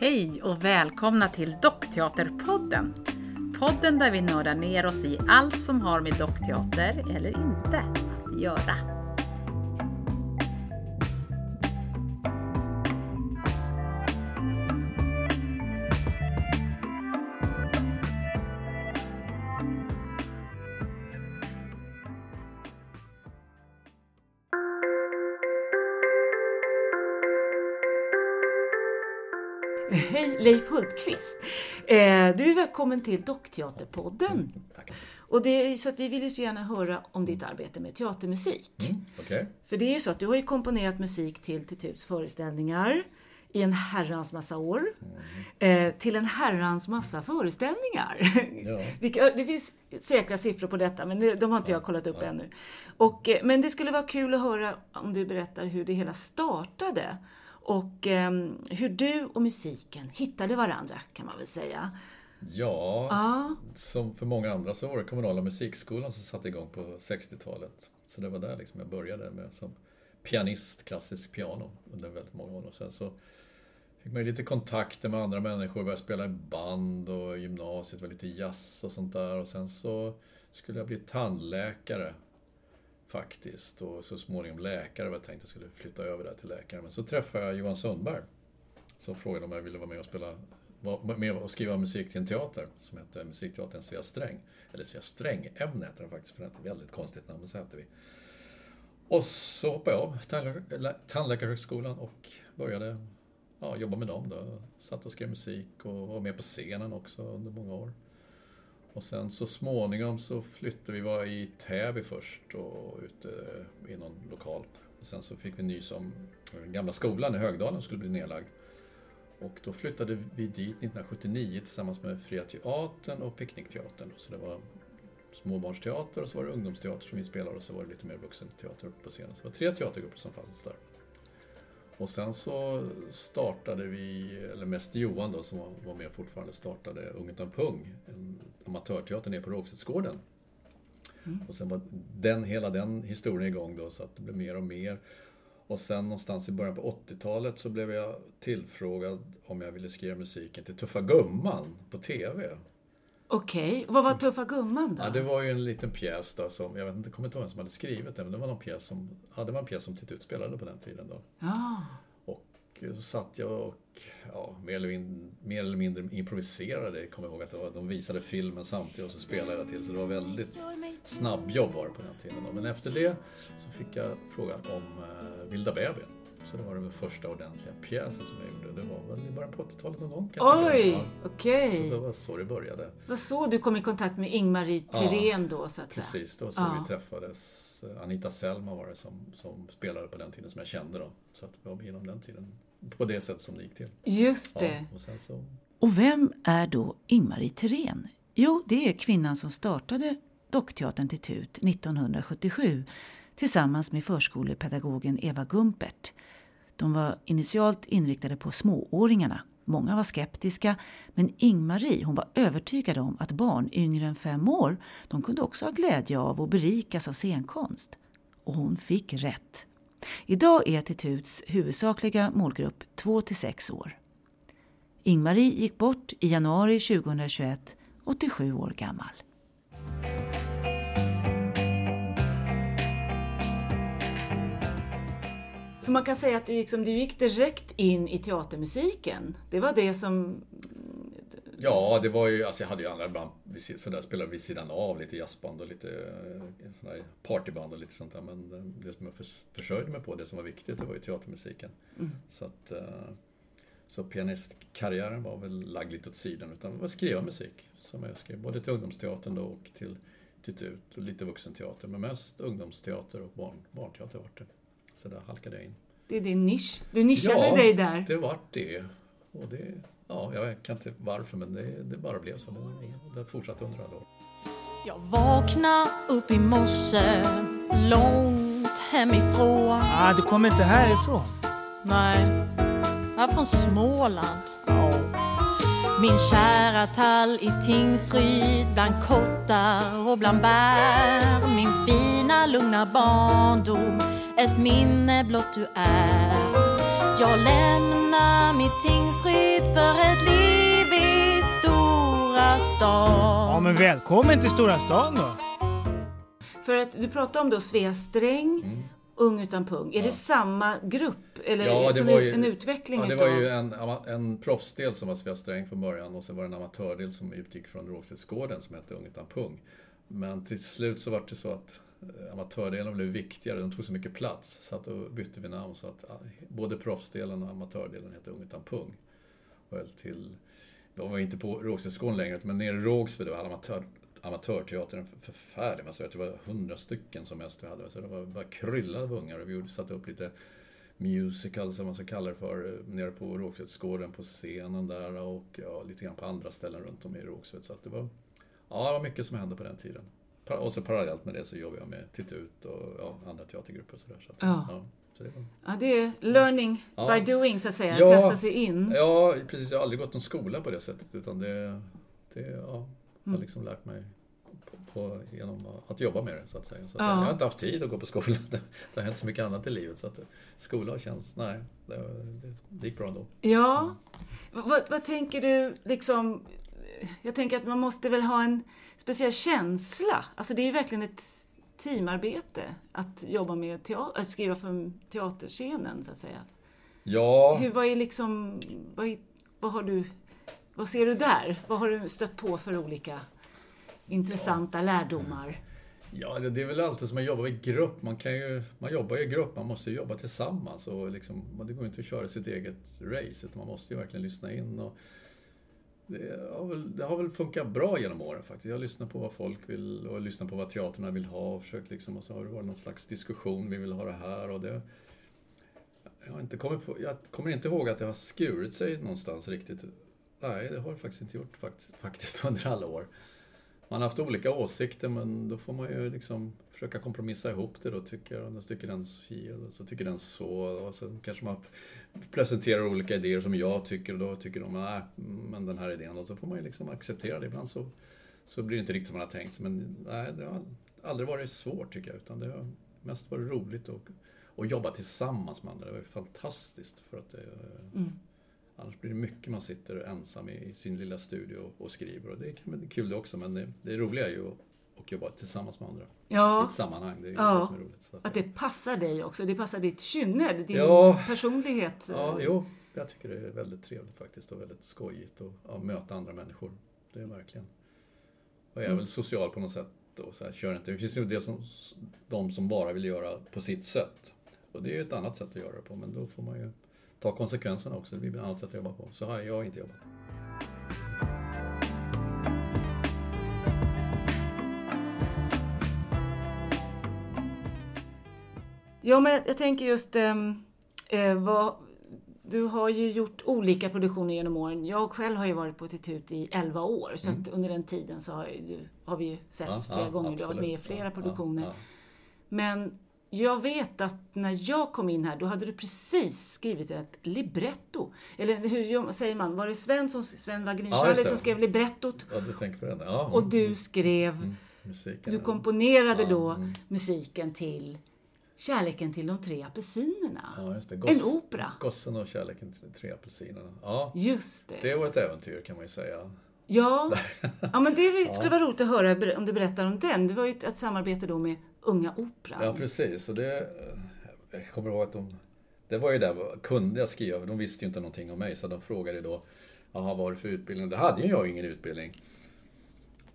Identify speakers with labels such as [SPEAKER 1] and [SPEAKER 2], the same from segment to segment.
[SPEAKER 1] Hej och välkomna till Dockteaterpodden! Podden där vi nördar ner oss i allt som har med dockteater, eller inte, att göra.
[SPEAKER 2] Du är välkommen till Dockteaterpodden.
[SPEAKER 3] Tack.
[SPEAKER 2] Och det är så att vi vill ju så gärna höra om ditt arbete med teatermusik.
[SPEAKER 3] Mm, Okej.
[SPEAKER 2] För det är ju så att du har ju komponerat musik till Tituts föreställningar i en herrans massa år. Eh, till en herrans massa föreställningar.
[SPEAKER 3] Ja.
[SPEAKER 2] Det finns säkra siffror på detta men de har inte jag kollat upp ännu. Och, eh, men det skulle vara kul att höra om du berättar hur det hela startade. Och ehm, hur du och musiken hittade varandra kan man väl säga.
[SPEAKER 3] Ja,
[SPEAKER 2] Ja,
[SPEAKER 3] som för många andra så var det kommunala musikskolan som satte igång på 60-talet. Så det var där liksom jag började med som pianist, klassisk piano under väldigt många år. Och sen så fick man lite kontakter med andra människor, började spela i band och gymnasiet var lite jazz och sånt där. Och sen så skulle jag bli tandläkare faktiskt och så småningom läkare jag tänkt att jag skulle flytta över där till läkare. Men så träffade jag Johan Sundberg som frågade om jag ville vara med och spela var med och skriva musik till en teater som hette Musikteatern Svea Sträng. Eller Svea Sträng-ämne hette den faktiskt, för det är ett väldigt konstigt namn, men så hette vi. Och så hoppade jag av tandlä- Tandläkarhögskolan och började ja, jobba med dem. Då. Satt och skrev musik och var med på scenen också under många år. Och sen så småningom så flyttade vi, var i Täby först och ute i någon lokal. Och sen så fick vi nys om den eh, gamla skolan i Högdalen skulle bli nedlagd. Och då flyttade vi dit 1979 tillsammans med Fria Teatern och Picknickteatern. Så det var småbarnsteater och så var det ungdomsteater som vi spelade och så var det lite mer vuxenteater uppe på scenen. Så det var tre teatergrupper som fanns där. Och sen så startade vi, eller mest Johan då som var- med fortfarande, startade Ung utan pung, en amatörteater nere på Rågsvedsgården. Och sen var den, hela den historien igång då så att det blev mer och mer. Och sen någonstans i början på 80-talet så blev jag tillfrågad om jag ville skriva musiken till Tuffa Gumman på TV.
[SPEAKER 2] okej. Vad var Tuffa Gumman då?
[SPEAKER 3] Ja, det var ju en liten pjäs då som, jag vet inte, kommer inte ihåg vem som hade skrivit den, men det var någon pjäs som, ja det var en pjäs som Titt spelade på den tiden då.
[SPEAKER 2] Ja.
[SPEAKER 3] Och så satt jag och ja, mer, eller mindre, mer eller mindre improviserade. Jag kommer ihåg att var, de visade filmen samtidigt och så spelade jag till. Så det var väldigt snabbjobb var det på den tiden. Då. Men efter det så fick jag frågan om uh, Vilda bebisen. Så det var den första ordentliga pjäsen som jag gjorde. Det var väl i början på 80-talet någon gång.
[SPEAKER 2] Oj,
[SPEAKER 3] Ja.
[SPEAKER 2] okej.
[SPEAKER 3] Så det var så det började.
[SPEAKER 2] Vad så du kom i kontakt med Ingmarie
[SPEAKER 3] Ja,
[SPEAKER 2] Thyrén då så att säga?
[SPEAKER 3] Precis, det var så
[SPEAKER 2] Ja.
[SPEAKER 3] vi träffades. Anita Selma var det som, som spelade på den tiden som jag kände då. Så att det var genom den tiden. På det sätt som det gick till.
[SPEAKER 2] Just
[SPEAKER 3] Ja,
[SPEAKER 2] det.
[SPEAKER 3] och sen så
[SPEAKER 4] Och vem är då Ingmarie Thyrén? Jo, det är kvinnan som startade Dockteatern till Tut 1977 tillsammans med förskolepedagogen Eva Gumpert. De var initialt inriktade på smååringarna. Många var skeptiska, men Ingmarie hon var övertygad om att barn yngre än fem år de kunde också ha glädje av och berikas av scenkonst. Och hon fick rätt. Idag är Tituts huvudsakliga målgrupp 2 till 6 år. Ingmarie gick bort i januari 2021, 87 år gammal.
[SPEAKER 2] Så man kan säga att det liksom, du gick direkt in i teatermusiken. Det var det som...
[SPEAKER 3] Ja, det var ju, alltså jag hade ju andra band, sådär spelade vid sidan av, lite jazzband och lite eh, sådana här partyband och lite sånt där. Men eh, det som jag förs- försörjde mig på, det som var viktigt, det var ju teatermusiken. Så att, eh, så pianistkarriären var väl lagd lite åt sidan, utan det var skriva musik. Som jag skrev, både till ungdomsteatern då och till Titut och lite vuxenteater. Men mest ungdomsteater och barn, barnteater vart det. Så där halkade jag in.
[SPEAKER 2] Det är din nisch. Du nischade dig där.
[SPEAKER 3] det vart det. Och det, ja, jag kan inte varför, men det, det bara blev så. Det, det fortsatte under alla år.
[SPEAKER 5] Jag vaknade upp i morse långt hemifrån
[SPEAKER 6] Ah, du kommer inte härifrån?
[SPEAKER 5] Nej, jag är från Småland
[SPEAKER 6] Ja.
[SPEAKER 5] Min kära tall i Tingsryd bland kottar och bland bär Min fina lugna barndom, ett minne blott du är Jag lämnar mitt Tingsryd för ett liv i stora stan.
[SPEAKER 6] Ja, men välkommen till stora stan då.
[SPEAKER 2] För att du pratade om då Svea Sträng, Ung utan pung. Är det samma grupp? Eller.
[SPEAKER 3] Ja, det
[SPEAKER 2] som
[SPEAKER 3] var
[SPEAKER 2] en-
[SPEAKER 3] ju,
[SPEAKER 2] en utveckling
[SPEAKER 3] ja, det
[SPEAKER 2] utav...
[SPEAKER 3] var ju en, en proffsdel som var Svea Sträng från början och sen var det en amatördel som utgick från Rågsvedsgården som hette Ung utan pung. Men till slut så var det så att eh, amatördelen blev viktigare, de tog så mycket plats så att då bytte vi namn så att ja, både proffsdelen och amatördelen hette Ung utan pung. Och till, jag var inte på Rågsvedsgården längre men nere i Rågsved amatör, amatörteatern förfärlig. Man sa att det var hundra stycken som mest vi hade. Så det var bara kryllade av ungar och vi satte upp lite musical som man ska kalla det för, nere på Rågsvedsgården på scenen där och ja, lite grann på andra ställen runt om i Rågsved. Så att det var, ja, det var mycket som hände på den tiden. Och så parallellt med det så jobbade jag med Titut och ja, andra teatergrupper och sådär. Så att,
[SPEAKER 2] Ja.
[SPEAKER 3] så det var,
[SPEAKER 2] Ja, det är learning
[SPEAKER 3] Ja.
[SPEAKER 2] by doing så att säga.
[SPEAKER 3] Ja.
[SPEAKER 2] Kasta sig in.
[SPEAKER 3] ja, precis. Jag har aldrig gått någon skola på det sättet utan det, det ja, jag
[SPEAKER 2] Mm.
[SPEAKER 3] har liksom lärt mig på, på, genom att jobba med det så att säga. Så att
[SPEAKER 2] Ja.
[SPEAKER 3] jag, har inte haft tid att gå på skolan. Det, det har hänt så mycket annat i livet så att skola känns, nej, det, det, det gick bra ändå.
[SPEAKER 2] Ja. V- Vad, vad tänker du liksom? Jag tänker att man måste väl ha en speciell känsla. Alltså det är ju verkligen ett teamarbete att jobba med teater, att skriva för teaterscenen så att säga.
[SPEAKER 3] Ja,
[SPEAKER 2] Hur, vad är liksom, vad, är, vad har du, vad ser du där? Vad har du stött på för olika intressanta lärdomar?
[SPEAKER 3] Ja, det är väl alltid som att jobba i grupp. Man, kan ju, man jobbar ju i grupp, man måste jobba tillsammans. Och liksom, det går inte att köra sitt eget race, utan man måste ju verkligen lyssna in. Och det, har väl, det har väl funkat bra genom åren faktiskt. Jag lyssnar på vad folk vill och lyssnar på vad teaterna vill ha. Och, försökt liksom, och så har det varit någon slags diskussion, vi vill ha det här och det. Jag, har inte kommit på, jag kommer inte ihåg att det har skurit sig någonstans riktigt. Nej, det har jag faktiskt inte gjort faktiskt, faktiskt under alla år. Man har haft olika åsikter men då får man ju liksom försöka kompromissa ihop det då. Tycker, då tycker den si och så tycker den så. Och sen kanske man presenterar olika idéer som jag tycker och då tycker de nej, men den här idén. Och så får man ju liksom acceptera det. Ibland så, så blir det inte riktigt som man har tänkt sig. Men nej, det har aldrig varit svårt tycker jag. Utan det har mest varit roligt att, att jobba tillsammans med andra. Det var ju fantastiskt. För att det,
[SPEAKER 2] Mm.
[SPEAKER 3] Mycket man sitter ensam i sin lilla studio och skriver. Och det kan vara kul det också, men det, det roliga är ju att, jobba tillsammans med andra. I
[SPEAKER 2] Ja,
[SPEAKER 3] ett sammanhang, det är ju
[SPEAKER 2] Ja.
[SPEAKER 3] det som är roligt. Så att,
[SPEAKER 2] att det passar dig också. Det passar ditt kynne, din
[SPEAKER 3] Ja.
[SPEAKER 2] personlighet.
[SPEAKER 3] Ja, jo, jag tycker det är väldigt trevligt faktiskt och väldigt skojigt att möta andra människor. Det är verkligen. Och jag är
[SPEAKER 2] Mm.
[SPEAKER 3] väl social på något sätt då, så här, kör inte. Det finns ju det som, de som bara vill göra på sitt sätt. Och det är ju ett annat sätt att göra det på, men då får man ju ta konsekvenserna också. Det blir ett annat sätt att jobba på. Så har jag inte jobbat.
[SPEAKER 2] Ja, men jag tänker just ehm, eh, vad, du har ju gjort olika produktioner genom åren. Jag själv har ju varit på Titut i 11 år så att under den tiden så har, har vi ju setts flera gånger. Du har varit med i
[SPEAKER 3] absolut.
[SPEAKER 2] flera
[SPEAKER 3] Ja,
[SPEAKER 2] produktioner.
[SPEAKER 3] ja, ja.
[SPEAKER 2] Men jag vet att när jag kom in här då hade du precis skrivit ett libretto. Eller hur säger man? Var det Sven, som, Sven Wagrin
[SPEAKER 3] Ja, det.
[SPEAKER 2] som skrev librettot?
[SPEAKER 3] Ja, du tänker på den? Ja.
[SPEAKER 2] Och du skrev,
[SPEAKER 3] Mm, musiken.
[SPEAKER 2] du komponerade
[SPEAKER 3] Ja,
[SPEAKER 2] då
[SPEAKER 3] mm.
[SPEAKER 2] musiken till Kärleken till de tre apelsinerna.
[SPEAKER 3] Ja, just det.
[SPEAKER 2] En opera.
[SPEAKER 3] Gossen och kärleken till de tre apelsinerna. Ja,
[SPEAKER 2] Just det.
[SPEAKER 3] det var ett äventyr kan man ju säga.
[SPEAKER 2] Ja. ja, men det skulle vara roligt att höra om du berättar om den. Det var ju ett, ett samarbete då med Unga Operan.
[SPEAKER 3] Ja, precis. Och det, eh, jag kommer ihåg att de... Det var ju där, kunde jag skriva? De visste ju inte någonting om mig, så de frågade då Jaha, vad har du för utbildning? Då hade ju jag ingen utbildning.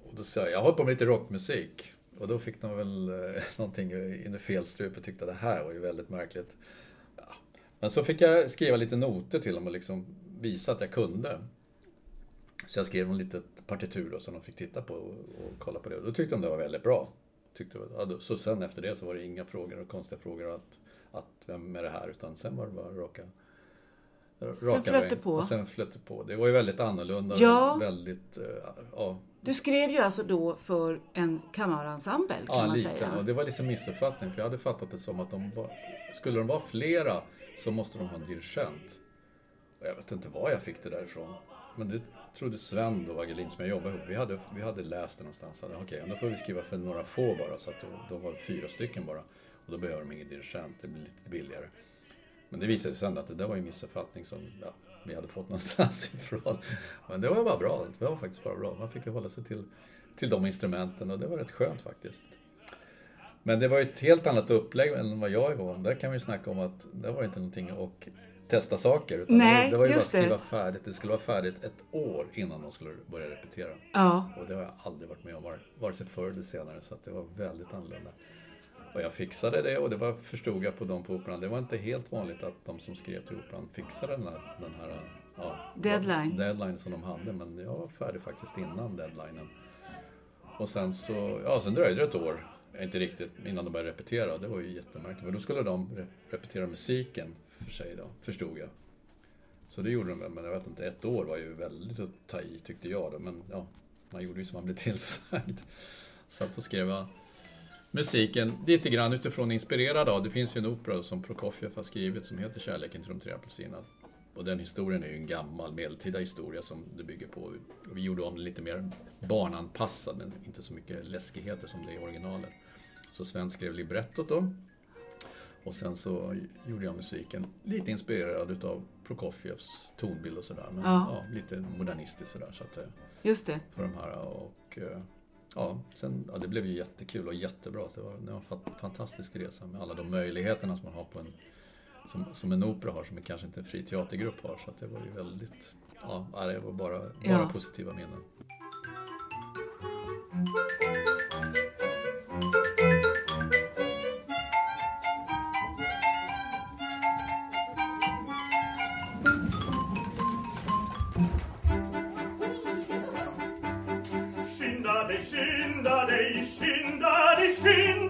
[SPEAKER 3] Och då sa jag, jag har hållit på med lite rockmusik. Och då fick de väl eh, någonting in i fel strupe och tyckte det här var ju väldigt märkligt. Ja. Men så fick jag skriva lite noter till dem och liksom visa att jag kunde. Så jag skrev en litet partitur då, som de fick titta på och, och kolla på det. Och då tyckte de det var väldigt bra. Tyckte, ja, så sen efter det så var det inga frågor och konstiga frågor att, att vem är det här? Utan sen var det bara raka
[SPEAKER 2] Sen flöt det på.
[SPEAKER 3] Och sen flöt det på. Det var ju väldigt annorlunda.
[SPEAKER 2] Ja.
[SPEAKER 3] Väldigt, eh, ja,
[SPEAKER 2] Du skrev ju alltså då för en kammarensemble kan
[SPEAKER 3] Ja,
[SPEAKER 2] man
[SPEAKER 3] liten.
[SPEAKER 2] säga.
[SPEAKER 3] Och det var liksom missuppfattning. För jag hade fattat det som att de var, skulle de vara flera så måste de ha en dirigent. Och jag vet inte var jag fick det därifrån. Men det trodde Sven då, Wagelin, som jag jobbade ihop. Vi hade, vi hade läst det någonstans. Okej, Okej, då får vi skriva för några få bara. Så att då, de var fyra stycken bara. Och då behöver de ingen dirigent. Det blir lite billigare. Men det visade sig sen att det där var ju missuppfattning som, ja, vi hade fått någonstans ifrån. Men det var bara bra. Det var faktiskt bara bra. Man fick ju hålla sig till, till de instrumenten och det var rätt skönt faktiskt. Men det var ju ett helt annat upplägg än vad jag är van Där kan vi snacka om att det var inte någonting att testa saker. Utan
[SPEAKER 2] Nej,
[SPEAKER 3] det var ju bara att
[SPEAKER 2] just det.
[SPEAKER 3] skriva färdigt. Det skulle vara färdigt ett år innan de skulle börja repetera.
[SPEAKER 2] Ja.
[SPEAKER 3] Och det har jag aldrig varit med om, vare- sig förr eller senare. Så det var väldigt annorlunda. Och jag fixade det och det var, förstod jag på dem på Operan. Det var inte helt vanligt att de som skrev till Operan fixade den här, den här ja,
[SPEAKER 2] Deadline.
[SPEAKER 3] deadline som de hade. Men jag var färdig faktiskt innan deadlinen. Och sen så, ja sen dröjde det ett år, inte riktigt, innan de började repetera. Det var ju jättemärkligt. Men då skulle de re- repetera musiken för sig då, förstod jag. Så det gjorde de väl, men jag vet inte, ett år var ju väldigt att ta i tyckte jag då. Men ja, man gjorde ju som man blev tillsagd. Satt och skrev musiken lite grann utifrån inspirerad av, det finns ju en opera som Prokofjev har skrivit som heter Kärleken till de tre apelsinerna. Och den historien är ju en gammal medeltida historia som det bygger på. Vi gjorde om den lite mer barnanpassad, men inte så mycket läskigheter som det är i originalet. Så Sven skrev librettot då. Och sen så gjorde jag musiken lite inspirerad utav Prokofjevs tonbild och sådär. Men
[SPEAKER 2] Ja.
[SPEAKER 3] ja. lite modernistiskt sådär. Så att, eh,
[SPEAKER 2] Just det.
[SPEAKER 3] för de här och eh, ja, sen, ja, det blev ju jättekul och jättebra. Så det var, det var en fa- fantastisk resa med alla de möjligheterna som man har på en som, som en opera har, som kanske inte en fri teatergrupp har. Så att det var ju väldigt, ja, det var bara, bara
[SPEAKER 2] Ja.
[SPEAKER 3] positiva minnen.
[SPEAKER 7] Skynda dig, skynda dig, skynda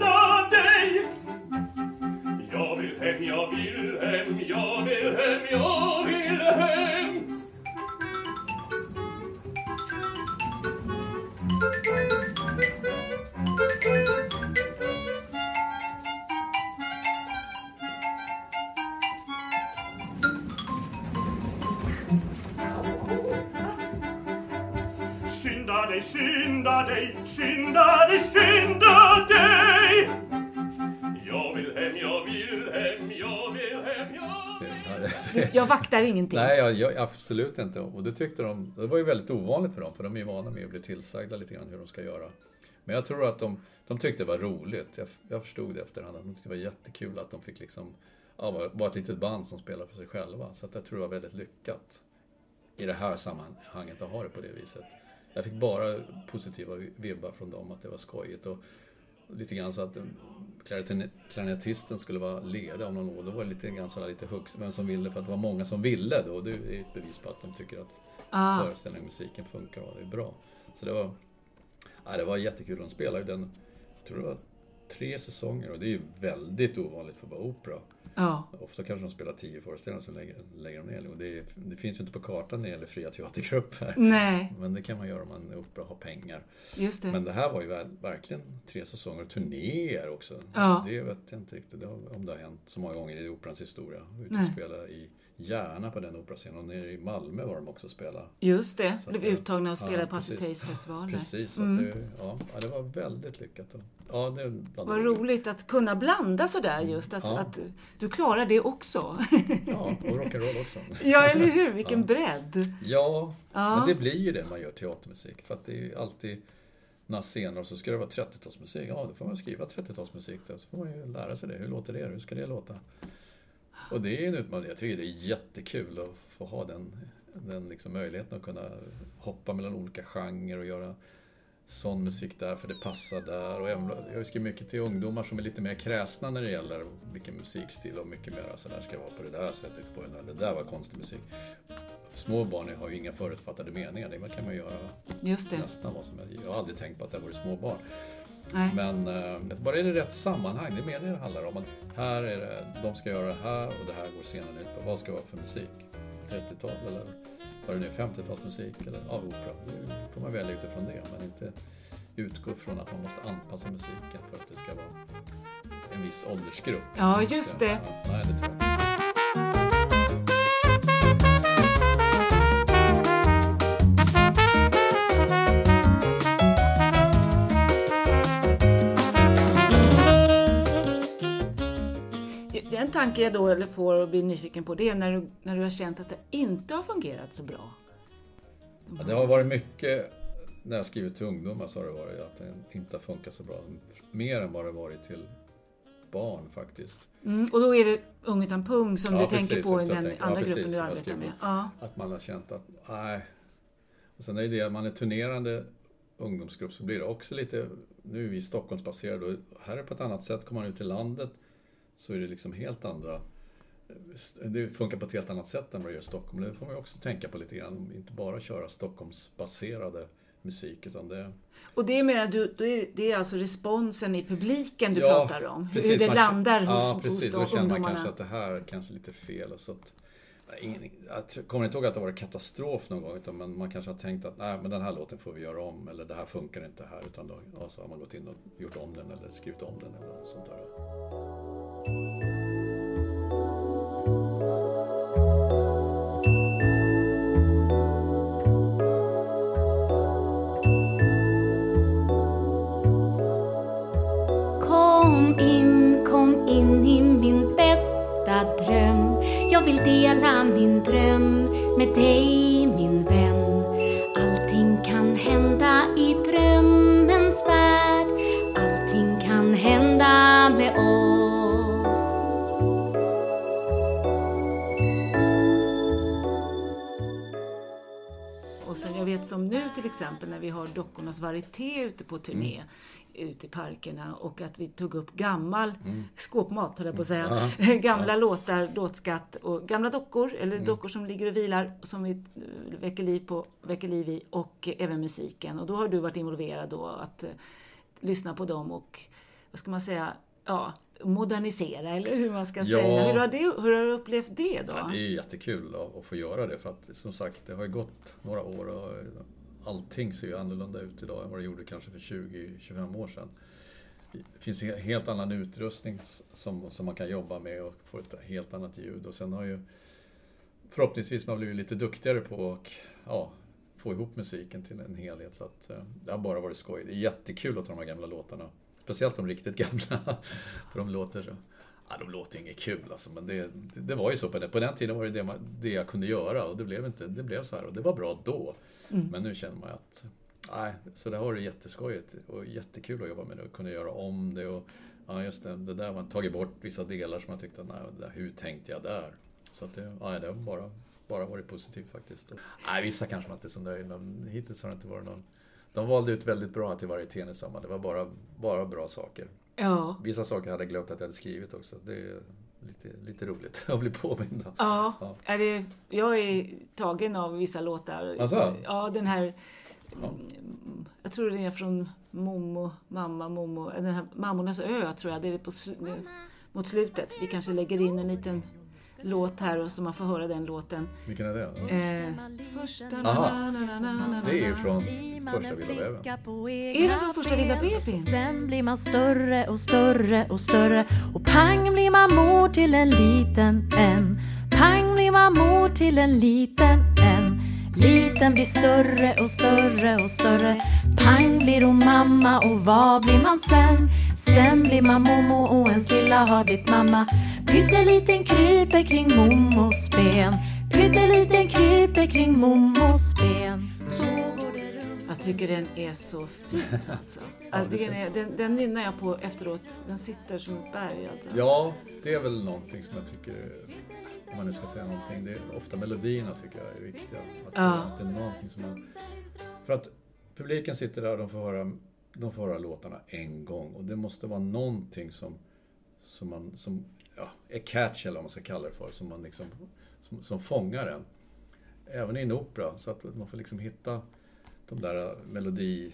[SPEAKER 7] Skynda dig, skynda dig, skynda dig, skynda dig Jag vill hem, jag vill hem, jag vill hem, jag vill
[SPEAKER 2] Jag vaktar ingenting.
[SPEAKER 3] Nej, jag, jag, absolut inte. Och det tyckte de, det var ju väldigt ovanligt för dem, för de är ju vana med att bli tillsagda lite grann hur de ska göra. Men jag tror att de, de tyckte det var roligt. Jag, jag förstod det efterhand, att de tyckte det var jättekul att de fick liksom, ja, vara- vara ett litet band som spelar för sig själva. Så att jag tror det var väldigt lyckat i det här sammanhanget att ha det på det viset. Jag fick bara positiva vibbar från dem, att det var skojigt. Och lite grann så att klarinett- klarinettisten skulle vara ledig av någon år. Då var det lite grann sådär lite hux, vem som ville, för att det var många som ville då. Och det är ett bevis på att de tycker att
[SPEAKER 2] Ah.
[SPEAKER 3] föreställningen, musiken funkar och är bra. Så det var, ja, det var jättekul. De spelade den, jag tror det var tre säsonger och det är ju väldigt ovanligt för vara opera.
[SPEAKER 2] Ja.
[SPEAKER 3] Ofta kanske de spelar tio föreställningar och så lägger, lägger de ner. Och det, det finns ju inte på kartan när det gäller fria teatergrupper.
[SPEAKER 2] Nej,
[SPEAKER 3] Men det kan man göra om man är opera och har pengar.
[SPEAKER 2] just det.
[SPEAKER 3] Men det här var ju verkligen tre säsonger, turnéer också.
[SPEAKER 2] Ja.
[SPEAKER 3] Det vet jag inte riktigt om det har hänt så många gånger i operans historia.
[SPEAKER 2] Nej.
[SPEAKER 3] och spela i Järna på den operascenen och nere i Malmö var de också och spela.
[SPEAKER 2] Just det.
[SPEAKER 3] Så
[SPEAKER 2] Blev uttagna och
[SPEAKER 3] ja,
[SPEAKER 2] spelade på
[SPEAKER 3] precis.
[SPEAKER 2] Acetace-festivalen.
[SPEAKER 3] Precis,
[SPEAKER 2] Mm.
[SPEAKER 3] det, ja, ja, det var väldigt lyckat. Ja, det
[SPEAKER 2] Vad roligt att kunna blanda sådär just. Att,
[SPEAKER 3] Ja.
[SPEAKER 2] att du klarar det också.
[SPEAKER 3] Ja, och rock'n'roll också.
[SPEAKER 2] ja, eller hur? Vilken
[SPEAKER 3] Ja.
[SPEAKER 2] bredd.
[SPEAKER 3] Ja,
[SPEAKER 2] Ja.
[SPEAKER 3] men det blir ju det man gör teatermusik. För att det är alltid några scener och så ska det vara 30-talsmusik. Ja, då får man skriva 30-talsmusik då. Så får man ju lära sig det. Hur låter det? Hur ska det låta? Och det är en utmaning. Jag tycker det är jättekul att få ha den, den liksom möjligheten att kunna hoppa mellan olika genrer och göra sån musik där för det passar där. Och även, jag skrivit mycket till ungdomar som är lite mer kräsna när det gäller vilken musikstil och mycket mer så där ska vara på det där sättet. På den där. Det där var konstig musik. Små barn har ju inga förutfattade meningar. Det kan man göra
[SPEAKER 2] Just det.
[SPEAKER 3] nästan vad som helst. Jag har aldrig tänkt på att det varit små barn.
[SPEAKER 2] Nej.
[SPEAKER 3] Men eh, bara i det rätt sammanhang, det är mer det det handlar om. Att här är det, de ska göra det här och det här går scenen ut på. Vad ska det vara för musik? 30-tal eller vad det nu är, 50-talsmusik eller ja, opera. Det får man välja utifrån det. Men inte utgå från att man måste anpassa musiken för att det ska vara en viss åldersgrupp.
[SPEAKER 2] Ja, just det.
[SPEAKER 3] Ja, nej, det
[SPEAKER 2] en tanke jag då eller får och blir nyfiken på det är när du, när du har känt att det inte har fungerat så bra.
[SPEAKER 3] Ja, det har varit mycket, när jag skrivit till ungdomar så har det varit att det inte har funkat så bra. Mer än vad det varit till barn faktiskt.
[SPEAKER 2] Mm, och då är det Ung utan pung som
[SPEAKER 3] Ja,
[SPEAKER 2] du tänker
[SPEAKER 3] precis,
[SPEAKER 2] på i den
[SPEAKER 3] tänker-
[SPEAKER 2] andra
[SPEAKER 3] ja,
[SPEAKER 2] gruppen du arbetar med. Ja.
[SPEAKER 3] Att man har känt att, nej. Och sen är det att man är turnerande ungdomsgrupp så blir det också lite, nu är vi Stockholmsbaserade och här är det på ett annat sätt. Kommer man ut i landet så är det liksom helt andra det funkar på ett helt annat sätt än vad det gör i Stockholm. Det får man också tänka på lite grann. Inte bara köra Stockholmsbaserade musik utan det...
[SPEAKER 2] Och det menar du, det är alltså responsen i publiken du
[SPEAKER 3] Ja,
[SPEAKER 2] pratar om? Hur
[SPEAKER 3] precis,
[SPEAKER 2] det
[SPEAKER 3] man-
[SPEAKER 2] landar hos,
[SPEAKER 3] Ja,
[SPEAKER 2] hos
[SPEAKER 3] precis.
[SPEAKER 2] de
[SPEAKER 3] Då känner man
[SPEAKER 2] ungdomarna?
[SPEAKER 3] kanske att det här är kanske lite fel. Så att, ingen, jag kommer inte ihåg att det var katastrof någon gång, utan man, man kanske har tänkt att nej, men den här låten får vi göra om, eller det här funkar inte här. Utan då och så har man gått in och gjort om den eller skrivit om den eller något sånt där.
[SPEAKER 8] Kom in, kom in i min bästa dröm jag vill dela min dröm med dig min vän. Allting kan hända i drömmens värld. Allting kan hända med oss.
[SPEAKER 2] Och sen jag vet som nu till exempel när vi har Dockornas varieté ute på turné
[SPEAKER 3] Mm.
[SPEAKER 2] ute i parkerna och att vi tog upp gammal skåpmat höll jag på att säga.
[SPEAKER 3] Mm.
[SPEAKER 2] Gamla låtar, låtskatt och gamla dockor eller
[SPEAKER 3] Mm.
[SPEAKER 2] dockor som ligger och vilar som vi eh, väcker liv, på, väcker liv i och eh, även musiken. Och då har du varit involverad då att eh, lyssna på dem och vad ska man säga, ja modernisera eller hur man ska
[SPEAKER 3] Ja.
[SPEAKER 2] säga. Hur har, det, hur har du upplevt det då?
[SPEAKER 3] Ja, det är jättekul att, att få göra det för att som sagt det har ju gått några år och allting ser ju annorlunda ut idag än vad det gjorde kanske för 20-25 år sedan. Det finns en helt annan utrustning som, som man kan jobba med och få ett helt annat ljud och sen har ju förhoppningsvis man blivit lite duktigare på att ja, få ihop musiken till en helhet så att eh, det har bara varit skoj. Det är jättekul att ta de här gamla låtarna. Speciellt de riktigt gamla. För de låter så... Ja, de låter inget kul alltså, men det, det, det var ju så på den, på den tiden var det det, man, det jag kunde göra och det blev, inte, det blev så här och det var bra då. Men nu känner man ju att, nej, så det har varit jätteskojigt och jättekul att jobba med det och kunna göra om det och ja just det, det där man tagit bort vissa delar som man tyckte, nej, det, hur tänkte jag där? Så att det, ja, det har bara, bara varit positivt faktiskt. Och, nej, vissa kanske man inte är så nöjd med, hittills har det inte varit någon de valde ut väldigt bra till varietén i sommar. Det var bara, bara bra saker.
[SPEAKER 2] Ja.
[SPEAKER 3] Vissa saker hade jag glömt att jag hade skrivit också. Det är lite, lite roligt att bli påmind.
[SPEAKER 2] Ja,
[SPEAKER 3] Ja.
[SPEAKER 2] Är det, jag är tagen av vissa låtar.
[SPEAKER 3] Asså?
[SPEAKER 2] Ja, den här... mm, Jag tror det är från Momo, mamma Momo. Den här Mammornas ö tror jag. Det är på, mot slutet. Vi kanske lägger in en liten låt här och så man får höra den låten.
[SPEAKER 3] Vilken är det?
[SPEAKER 2] Eh, första...
[SPEAKER 3] Aha.
[SPEAKER 2] na, na, na, na, na,
[SPEAKER 3] Det är ju från första Vilda Väven.
[SPEAKER 2] Är det från första Vilda bebisen?
[SPEAKER 5] Sen blir man större och större och större och pang blir man mor till en liten en. Pang blir man mor till en liten en. Liten blir större och större och större. Pang blir hon mamma och vad blir man sen? Sen blir man mommo och ens lilla har blivit mamma. Pytteliten kryper kring mommos ben. Pytteliten kryper kring mommos ben. Så går det runt.
[SPEAKER 2] Jag tycker den är så fin alltså. alltså den, är, den, den nynnar jag på efteråt. Den sitter som ett berg alltså.
[SPEAKER 3] Ja, det är väl någonting som jag tycker, om man nu ska säga någonting, det är ofta melodierna tycker jag är viktiga. Att,
[SPEAKER 2] Ja.
[SPEAKER 3] det är någonting som man, för att publiken sitter där och de får höra, de får höra låtarna en gång och det måste vara någonting som, som man, som ja, är catch eller vad man ska kalla det för, som man liksom, som, som fångar en. Även i en opera, så att man får liksom hitta de där eh, melodi,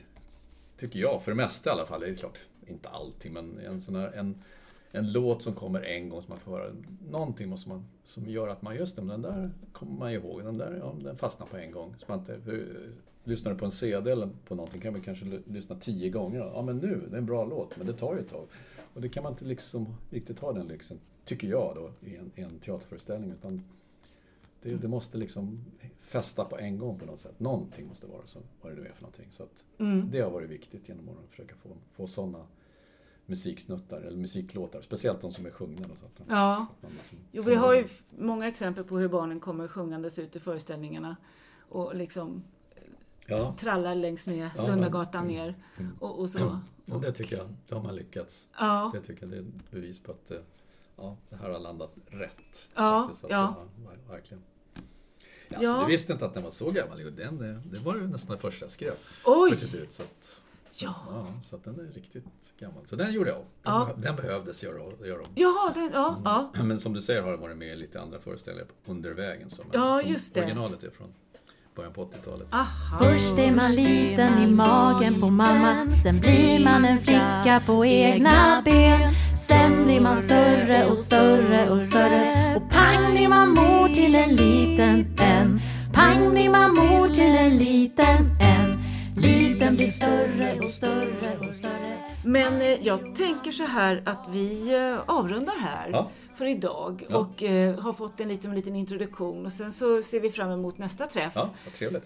[SPEAKER 3] tycker jag, för det mesta i alla fall. Det är klart, inte allting, men en sån här, en, en låt som kommer en gång som man får höra. Någonting måste man, som gör att man, just det, den där kommer man ihåg. Den där, ja, den fastnar på en gång. Så man inte, lyssnar du på en CD eller på någonting kan man kanske lyssna tio gånger. Ja men nu, det är en bra låt, men det tar ju ett tag. Och det kan man inte liksom riktigt ha den lyxen, tycker jag då, i en, i en teaterföreställning. Utan det, det måste liksom fästa på en gång på något sätt. Någonting måste vara så, vad det nu är för någonting. Så att
[SPEAKER 2] Mm.
[SPEAKER 3] det har varit viktigt genom åren att försöka få, få sådana musiksnuttar eller musiklåtar. Speciellt de som är sjungna. då, Så att,
[SPEAKER 2] Ja.
[SPEAKER 3] att liksom-
[SPEAKER 2] Jo, vi har ju många exempel på hur barnen kommer sjungandes ut i föreställningarna och liksom
[SPEAKER 3] Ja,
[SPEAKER 2] trallar längs med
[SPEAKER 3] Ja,
[SPEAKER 2] Lundagatan
[SPEAKER 3] men-
[SPEAKER 2] ner och, och så.
[SPEAKER 3] ja, det tycker jag. Det har man lyckats.
[SPEAKER 2] Ja,
[SPEAKER 3] Det tycker jag det är ett bevis på att eh, ja, det här har landat rätt.
[SPEAKER 2] Ja,
[SPEAKER 3] faktiskt,
[SPEAKER 2] ja.
[SPEAKER 3] ver- verkligen. Ja,
[SPEAKER 2] Ja.
[SPEAKER 3] Så du visste inte att den var så gammal? Jo, den, eh, det var ju nästan det första jag skrev.
[SPEAKER 2] Oj!
[SPEAKER 3] Titut, så att,
[SPEAKER 2] Ja.
[SPEAKER 3] ja, så att den är riktigt gammal. Så den gjorde jag om. Den,
[SPEAKER 2] Ja.
[SPEAKER 3] den behövdes göra, göra om.
[SPEAKER 2] Jaha, den, ja, ja.
[SPEAKER 3] Men som du säger har den varit med i lite andra föreställningar under vägen. Som
[SPEAKER 2] Ja, just det.
[SPEAKER 3] Originalet är från början på 80-talet.
[SPEAKER 2] Aha.
[SPEAKER 5] Först är man liten i magen på mamma Sen blir man en flicka på egna ben. Sen blir man större och större och större. Och pang blir man mor till en liten en. Pang blir man mor till en liten en. Liten blir större och större och större.
[SPEAKER 2] Men eh, jag tänker så här att vi eh, avrundar här.
[SPEAKER 3] Ja.
[SPEAKER 2] För idag
[SPEAKER 3] Ja.
[SPEAKER 2] och eh, har fått en liten, liten introduktion och sen så ser vi fram emot nästa träff
[SPEAKER 3] Ja,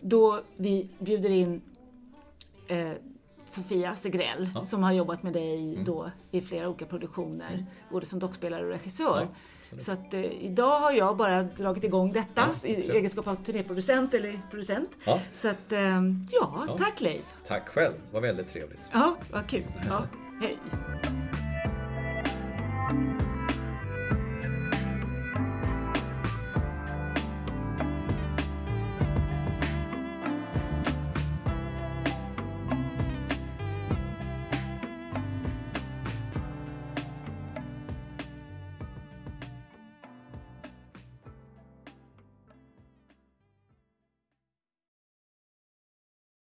[SPEAKER 2] då vi bjuder in eh, Sofia Segrell
[SPEAKER 3] Ja. Mm.
[SPEAKER 2] som har jobbat med dig då i flera olika produktioner, både som dockspelare och regissör.
[SPEAKER 3] Ja,
[SPEAKER 2] så att eh, idag har jag bara dragit igång detta
[SPEAKER 3] Ja,
[SPEAKER 2] i egenskap av turnéproducent eller producent. Så att eh, ja,
[SPEAKER 3] Ja.
[SPEAKER 2] tack Leif!
[SPEAKER 3] Tack själv, det var väldigt trevligt.
[SPEAKER 2] Ja, vad kul! Ja, hej!